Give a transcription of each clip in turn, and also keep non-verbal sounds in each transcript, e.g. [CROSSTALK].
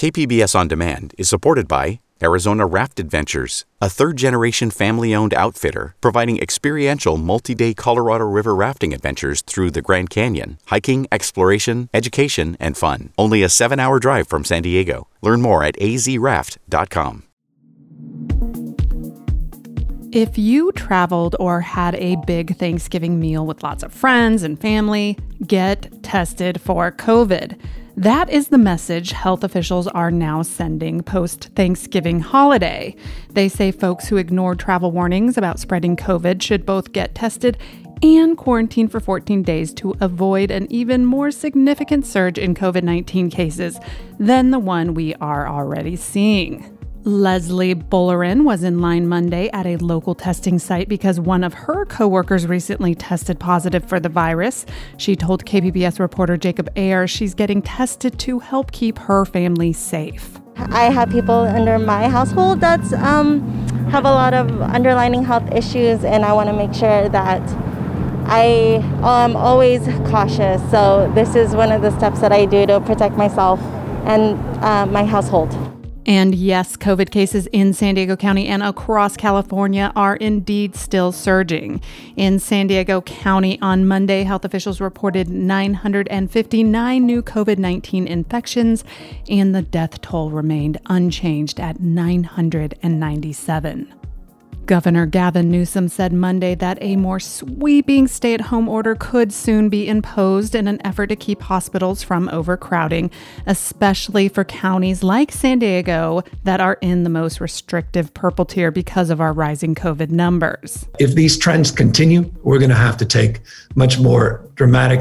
KPBS On Demand is supported by Arizona Raft Adventures, a third generation family owned outfitter providing experiential multi day Colorado River rafting adventures through the Grand Canyon, hiking, exploration, education, and fun. Only a seven hour drive from San Diego. Learn more at azraft.com. If you traveled or had a big Thanksgiving meal with lots of friends and family, get tested for COVID. That is the message health officials are now sending post Thanksgiving holiday. They say folks who ignore travel warnings about spreading COVID should both get tested and quarantine for 14 days to avoid an even more significant surge in COVID 19 cases than the one we are already seeing. Leslie Bullerin was in line Monday at a local testing site because one of her coworkers recently tested positive for the virus. She told KPBS reporter Jacob Aere she's getting tested to help keep her family safe. I have people under my household that um, have a lot of underlying health issues, and I want to make sure that I am always cautious. So, this is one of the steps that I do to protect myself and uh, my household. And yes, COVID cases in San Diego County and across California are indeed still surging. In San Diego County on Monday, health officials reported 959 new COVID 19 infections, and the death toll remained unchanged at 997. Governor Gavin Newsom said Monday that a more sweeping stay at home order could soon be imposed in an effort to keep hospitals from overcrowding, especially for counties like San Diego that are in the most restrictive purple tier because of our rising COVID numbers. If these trends continue, we're going to have to take much more dramatic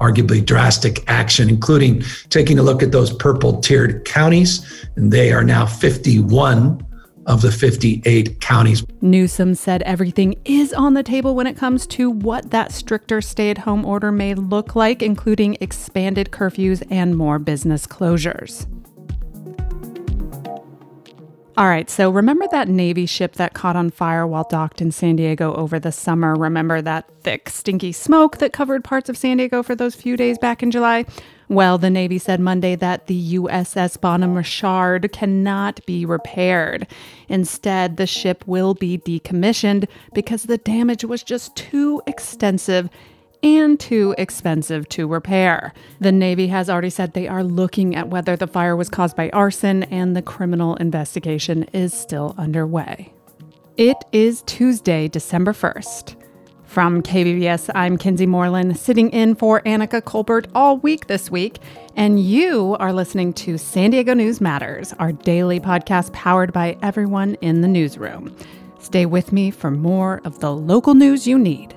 arguably drastic action, including taking a look at those purple tiered counties, and they are now 51 of the 58 counties. Newsom said everything is on the table when it comes to what that stricter stay at home order may look like, including expanded curfews and more business closures. All right, so remember that Navy ship that caught on fire while docked in San Diego over the summer? Remember that thick, stinky smoke that covered parts of San Diego for those few days back in July? Well, the Navy said Monday that the USS Bonhomme Richard cannot be repaired. Instead, the ship will be decommissioned because the damage was just too extensive and too expensive to repair. The Navy has already said they are looking at whether the fire was caused by arson, and the criminal investigation is still underway. It is Tuesday, December 1st. From KPBS, I'm Kinsee Morlan, sitting in for Anica Colbert all week this week, and you are listening to San Diego News Matters, our daily podcast powered by everyone in the newsroom. Stay with me for more of the local news you need.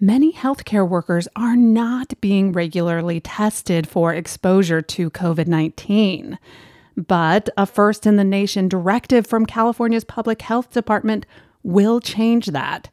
many healthcare workers are not being regularly tested for exposure to COVID 19. But a first in the nation directive from California's Public Health Department will change that.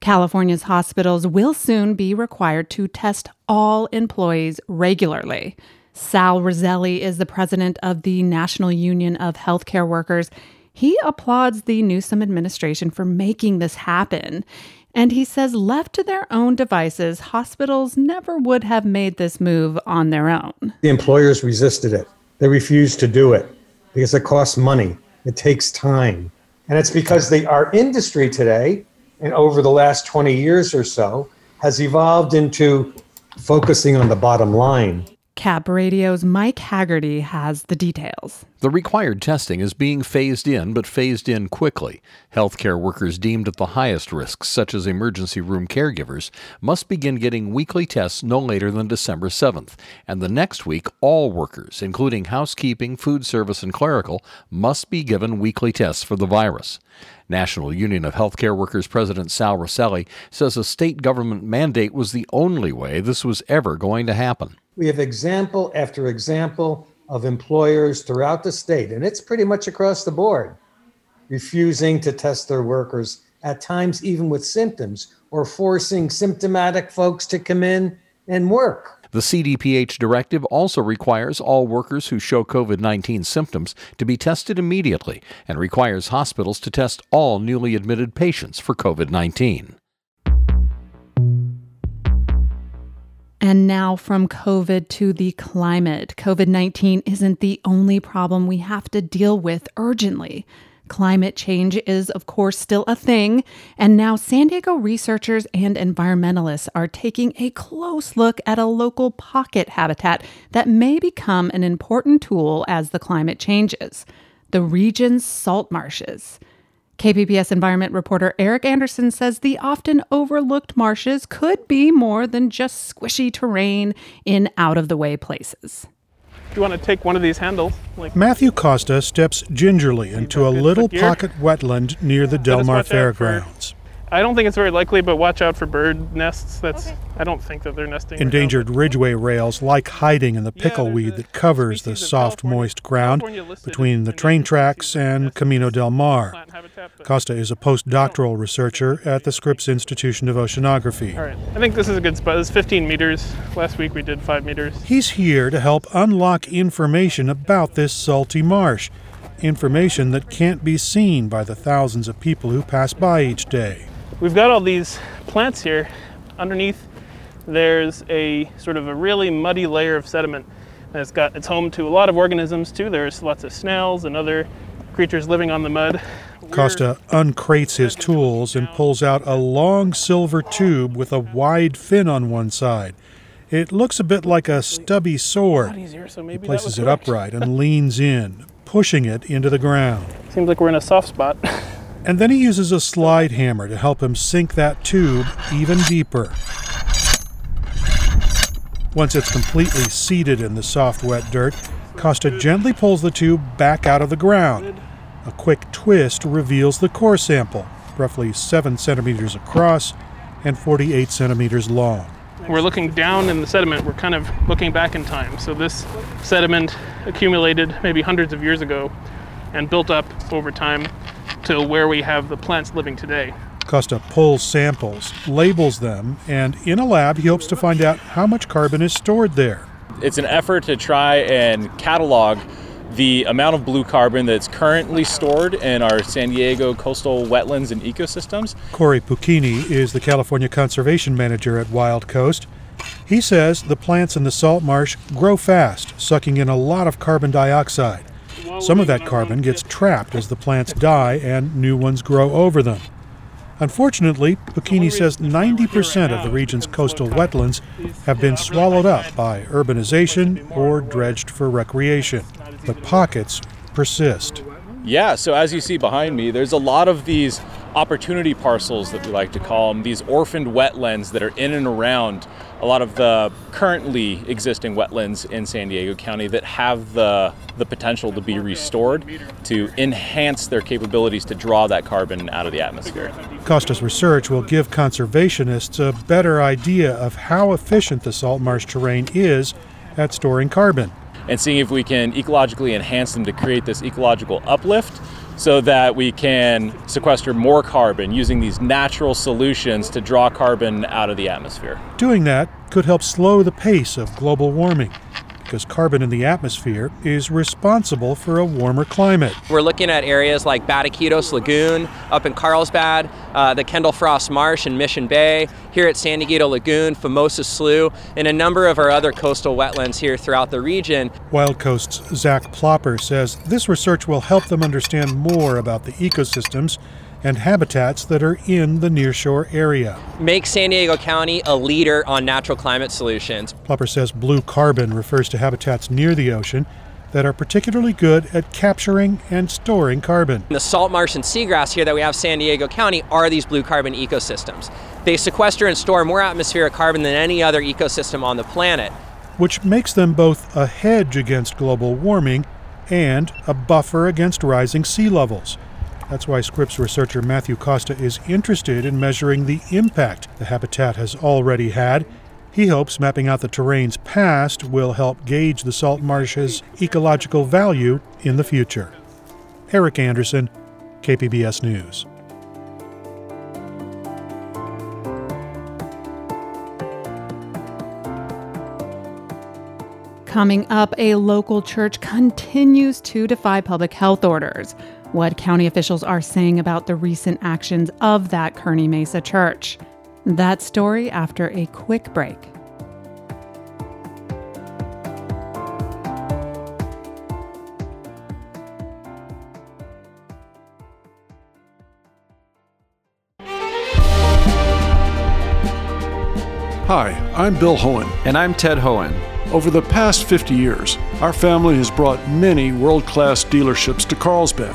California's hospitals will soon be required to test all employees regularly. Sal Rosselli is the president of the National Union of Healthcare Workers. He applauds the Newsom administration for making this happen. And he says, left to their own devices, hospitals never would have made this move on their own. The employers resisted it. They refused to do it because it costs money, it takes time. And it's because the, our industry today and over the last 20 years or so has evolved into focusing on the bottom line. Cap Radio's Mike Hagerty has the details. The required testing is being phased in, but phased in quickly. Healthcare workers deemed at the highest risks, such as emergency room caregivers, must begin getting weekly tests no later than December 7th. And the next week, all workers, including housekeeping, food service, and clerical, must be given weekly tests for the virus. National Union of Healthcare Workers President Sal Rosselli says a state government mandate was the only way this was ever going to happen. We have example after example of employers throughout the state, and it's pretty much across the board, refusing to test their workers, at times even with symptoms, or forcing symptomatic folks to come in and work. The CDPH directive also requires all workers who show COVID 19 symptoms to be tested immediately and requires hospitals to test all newly admitted patients for COVID 19. And now from COVID to the climate. COVID 19 isn't the only problem we have to deal with urgently. Climate change is, of course, still a thing, and now San Diego researchers and environmentalists are taking a close look at a local pocket habitat that may become an important tool as the climate changes the region's salt marshes. KPBS environment reporter Eric Anderson says the often overlooked marshes could be more than just squishy terrain in out of the way places. If you want to take one of these handles, like Matthew Costa steps gingerly into a little pocket wetland near the Del Mar Fairgrounds. I don't think it's very likely, but watch out for bird nests. That's okay. I don't think that they're nesting. Endangered right Ridgway rails like hiding in the pickleweed yeah, that covers the soft, California, moist ground between the train tracks and Camino del Mar. Costa is a postdoctoral oh. researcher at the Scripps Institution of Oceanography. All right, I think this is a good spot. This is 15 meters. Last week we did five meters. He's here to help unlock information about this salty marsh information that can't be seen by the thousands of people who pass by each day we've got all these plants here. Underneath, there's a sort of a really muddy layer of sediment. And it's got it's home to a lot of organisms too. There's lots of snails and other creatures living on the mud. Costa uncrates his tools and pulls out a long silver tube with a wide fin on one side. It looks a bit like a stubby sword. He places it upright and leans in, pushing it into the ground. Seems like we're in a soft spot. [LAUGHS] And then he uses a slide hammer to help him sink that tube even deeper. Once it's completely seated in the soft, wet dirt, Costa gently pulls the tube back out of the ground. A quick twist reveals the core sample, roughly 7 centimeters across and 48 centimeters long. We're looking down in the sediment, we're kind of looking back in time. So this sediment accumulated maybe hundreds of years ago and built up over time to where we have the plants living today. Costa pulls samples, labels them, and in a lab, he hopes to find out how much carbon is stored there. It's an effort to try and catalog the amount of blue carbon that's currently stored in our San Diego coastal wetlands and ecosystems. Corey Puccini is the California Conservation Manager at Wild Coast. He says the plants in the salt marsh grow fast, sucking in a lot of carbon dioxide. Some of that carbon gets trapped as the plants die and new ones grow over them. Unfortunately, Puccini says 90% of the region's coastal wetlands have been swallowed up by urbanization or dredged for recreation. But pockets persist. Yeah, so as you see behind me, there's a lot of these opportunity parcels that we like to call them, these orphaned wetlands that are in and around a lot of the currently existing wetlands in San Diego County that have the, the potential to be restored to enhance their capabilities to draw that carbon out of the atmosphere. Costa's research will give conservationists a better idea of how efficient the salt marsh terrain is at storing carbon. And seeing if we can ecologically enhance them to create this ecological uplift so that we can sequester more carbon using these natural solutions to draw carbon out of the atmosphere. Doing that could help slow the pace of global warming because carbon in the atmosphere is responsible for a warmer climate. We're looking at areas like Batiquitos Lagoon up in Carlsbad, uh, the Kendall Frost Marsh in Mission Bay, here at San Dieguito Lagoon, Famosa Slough, and a number of our other coastal wetlands here throughout the region. Wild Coast's Zach Plopper says this research will help them understand more about the ecosystems and habitats that are in the nearshore area. Make San Diego County a leader on natural climate solutions. Plopper says blue carbon refers to habitats near the ocean that are particularly good at capturing and storing carbon. The salt marsh and seagrass here that we have in San Diego County are these blue carbon ecosystems. They sequester and store more atmospheric carbon than any other ecosystem on the planet. Which makes them both a hedge against global warming and a buffer against rising sea levels. That's why Scripps researcher Matthew Costa is interested in measuring the impact the habitat has already had he hopes mapping out the terrain's past will help gauge the salt marsh's ecological value in the future. Eric Anderson, KPBS News. Coming up, a local church continues to defy public health orders. What county officials are saying about the recent actions of that Kearny Mesa church. That story after a quick break. Hi, I'm Bill Hoehn. And I'm Ted Hoehn. Over the past 50 years, our family has brought many world class dealerships to Carlsbad,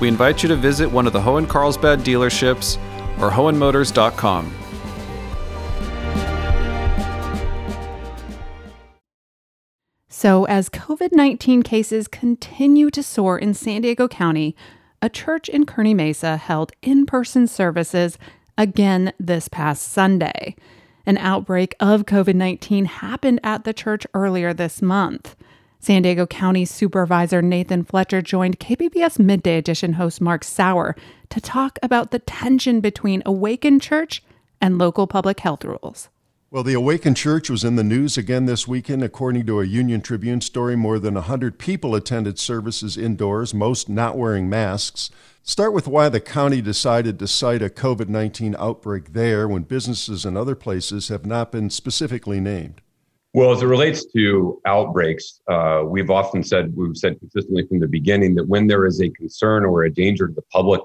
We invite you to visit one of the Hoehn Carlsbad dealerships or Hoehnmotors.com. So, as COVID 19 cases continue to soar in San Diego County, a church in Kearny Mesa held in person services again this past Sunday. An outbreak of COVID 19 happened at the church earlier this month. San Diego County Supervisor Nathan Fletcher joined KPBS Midday Edition host Mark Sauer to talk about the tension between Awakened Church and local public health rules. Well, the Awakened Church was in the news again this weekend. According to a Union Tribune story, more than 100 people attended services indoors, most not wearing masks. Start with why the county decided to cite a COVID 19 outbreak there when businesses and other places have not been specifically named. Well, as it relates to outbreaks, uh, we've often said, we've said consistently from the beginning that when there is a concern or a danger to the public,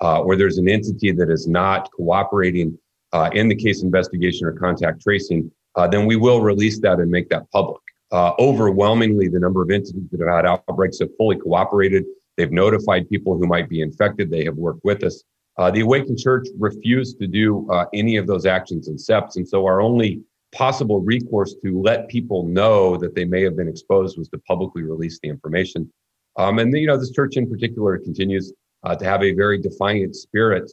uh, or there's an entity that is not cooperating uh, in the case investigation or contact tracing, uh, then we will release that and make that public. Uh, overwhelmingly, the number of entities that have had outbreaks have fully cooperated. They've notified people who might be infected. They have worked with us. Uh, the Awakened Church refused to do any of those actions and steps. And so our only possible recourse to let people know that they may have been exposed was to publicly release the information. Um, and, you know, this church in particular continues uh, to have a very defiant spirit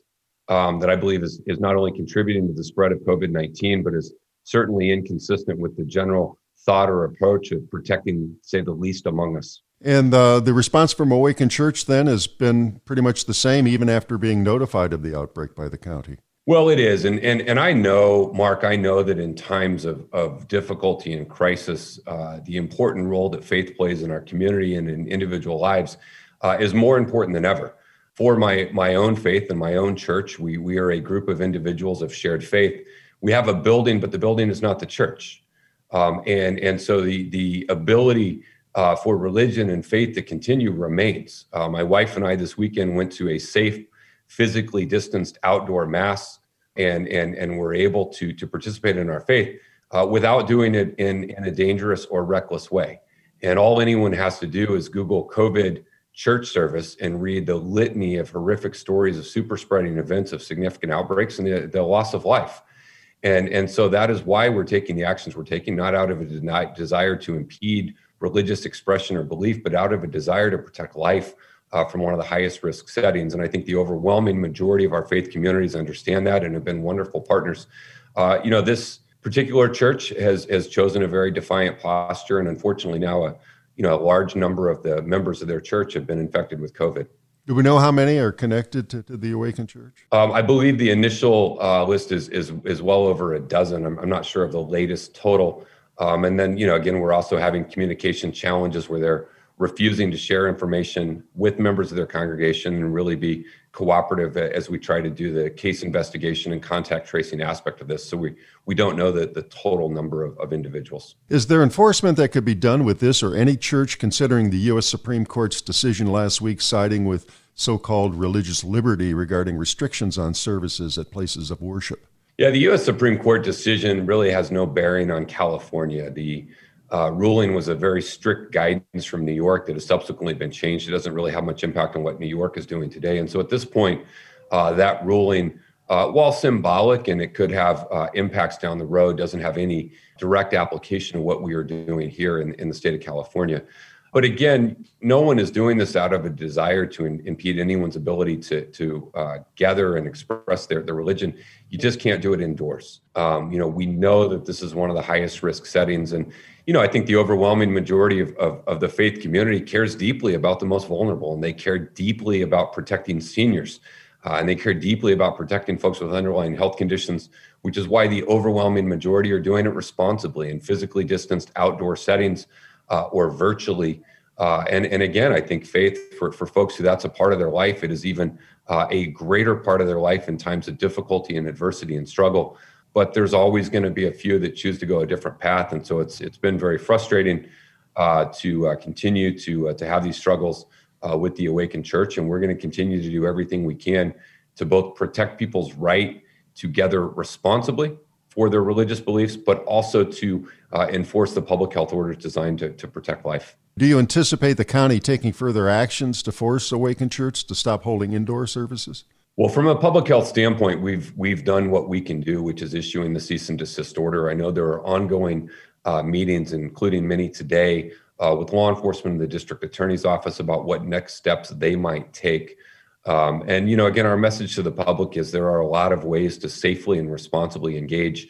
um, that I believe is, is not only contributing to the spread of COVID 19, but is certainly inconsistent with the general thought or approach of protecting, say, the least among us. And uh, the response from Awaken Church then has been pretty much the same, even after being notified of the outbreak by the county. Well, it is, and and and I know, Mark, I know that in times of of difficulty and crisis, uh, the important role that faith plays in our community and in individual lives uh, is more important than ever. For my my own faith and my own church we we are a group of individuals of shared faith. We have a building but the building is not the church. Um, and and so the the ability uh, for religion and faith to continue remains. Uh, my wife and i this weekend went to a safe physically distanced outdoor mass and and and were able to to participate in our faith uh, without doing it in in a dangerous or reckless way and all anyone has to do is google covid church service and read the litany of horrific stories of super spreading events of significant outbreaks and the, the loss of life. And, and so that is why we're taking the actions we're taking, not out of a desire to impede religious expression or belief, but out of a desire to protect life uh, from one of the highest risk settings. And I think the overwhelming majority of our faith communities understand that and have been wonderful partners. Uh, you know, this particular church has has chosen a very defiant posture, and unfortunately now a you know, a large number of the members of their church have been infected with COVID. Do we know how many are connected to, to the Awaken Church? Um, I believe the initial uh, list is, is is well over a dozen. I'm, I'm not sure of the latest total. Um, and then, you know, again, we're also having communication challenges where they're refusing to share information with members of their congregation and really be cooperative as we try to do the case investigation and contact tracing aspect of this. So we, we don't know the, the total number of, of individuals. Is there enforcement that could be done with this or any church considering the U.S. Supreme Court's decision last week siding with so called religious liberty regarding restrictions on services at places of worship? Yeah, the U.S. Supreme Court decision really has no bearing on California. The uh, ruling was a very strict guidance from New York that has subsequently been changed. It doesn't really have much impact on what New York is doing today. And so at this point, uh, that ruling, uh, while symbolic and it could have uh, impacts down the road, doesn't have any direct application of what we are doing here in, in the state of California. But again, no one is doing this out of a desire to in, impede anyone's ability to, to uh, gather and express their, their religion. You just can't do it indoors. Um, you know, we know that this is one of the highest risk settings. And, you know, I think the overwhelming majority of, of, of the faith community cares deeply about the most vulnerable and they care deeply about protecting seniors. Uh, and they care deeply about protecting folks with underlying health conditions, which is why the overwhelming majority are doing it responsibly in physically distanced outdoor settings uh, or virtually. Uh, and, and again, I think faith for, for folks who that's a part of their life, it is even uh, a greater part of their life in times of difficulty and adversity and struggle. But there's always going to be a few that choose to go a different path, and so it's it's been very frustrating uh, to uh, continue to uh, to have these struggles with the Awakened Church, and we're going to continue to do everything we can to both protect people's right to gather responsibly for their religious beliefs, but also to uh, enforce the public health orders designed to, to protect life. Do you anticipate the county taking further actions to force Awaken Church to stop holding indoor services? Well, from a public health standpoint, we've we've done what we can do, which is issuing the cease and desist order. I know there are ongoing uh, meetings, including many today, uh, with law enforcement and the district attorney's office about what next steps they might take um, and you know, again, our message to the public is there are a lot of ways to safely and responsibly engage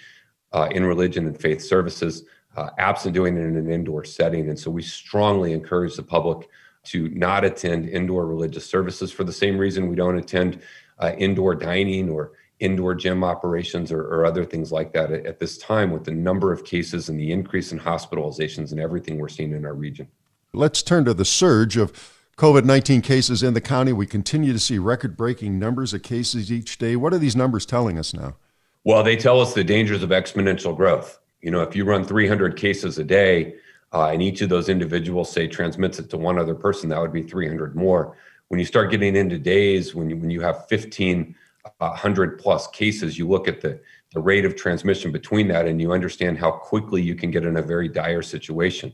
uh, in religion and faith services, uh, absent doing it in an indoor setting. And so we strongly encourage the public to not attend indoor religious services for the same reason we don't attend uh, indoor dining or indoor gym operations or, or other things like that at, at this time with the number of cases and the increase in hospitalizations and everything we're seeing in our region. Let's turn to the surge of COVID 19 cases in the county. We continue to see record breaking numbers of cases each day. What are these numbers telling us now? Well, they tell us the dangers of exponential growth. You know, if you run 300 cases a day uh, and each of those individuals, say, transmits it to one other person, that would be 300 more. When you start getting into days, when you, when you have 1,500 uh, plus cases, you look at the, the rate of transmission between that and you understand how quickly you can get in a very dire situation.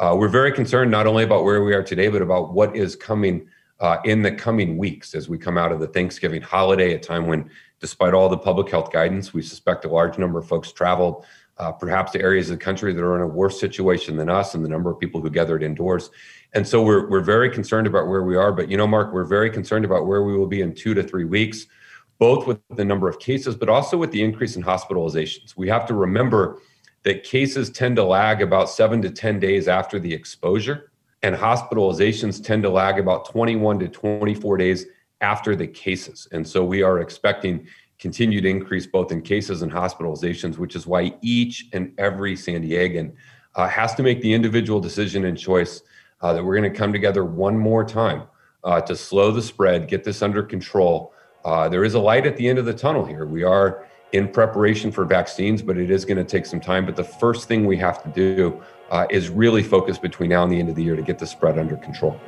Uh, we're very concerned not only about where we are today, but about what is coming uh, in the coming weeks as we come out of the Thanksgiving holiday, a time when, despite all the public health guidance, we suspect a large number of folks traveled uh, perhaps to areas of the country that are in a worse situation than us and the number of people who gathered indoors. And so we're, we're very concerned about where we are. But, you know, Mark, we're very concerned about where we will be in two to three weeks, both with the number of cases, but also with the increase in hospitalizations. We have to remember that cases tend to lag about seven to 10 days after the exposure, and hospitalizations tend to lag about 21 to 24 days after the cases. And so we are expecting continued increase both in cases and hospitalizations, which is why each and every San Diegan uh, has to make the individual decision and choice uh, that we're going to come together one more time uh, to slow the spread, get this under control. Uh, there is a light at the end of the tunnel here. We are in preparation for vaccines, but it is going to take some time. But the first thing we have to do uh, is really focus between now and the end of the year to get the spread under control.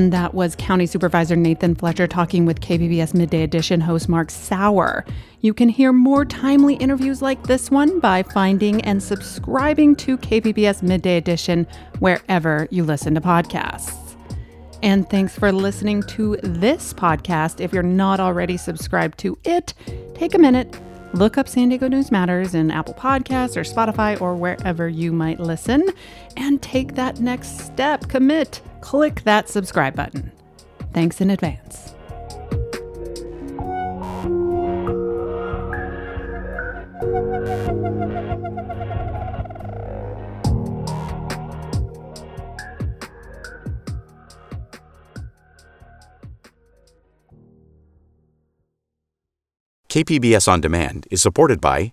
And that was County Supervisor Nathan Fletcher talking with KPBS Midday Edition host Mark Sauer. You can hear more timely interviews like this one by finding and subscribing to KPBS Midday Edition wherever you listen to podcasts. And thanks for listening to this podcast. If you're not already subscribed to it, take a minute, look up San Diego News Matters in Apple Podcasts or Spotify or wherever you might listen, and take that next step. Commit click that subscribe button. Thanks in advance. KPBS On Demand is supported by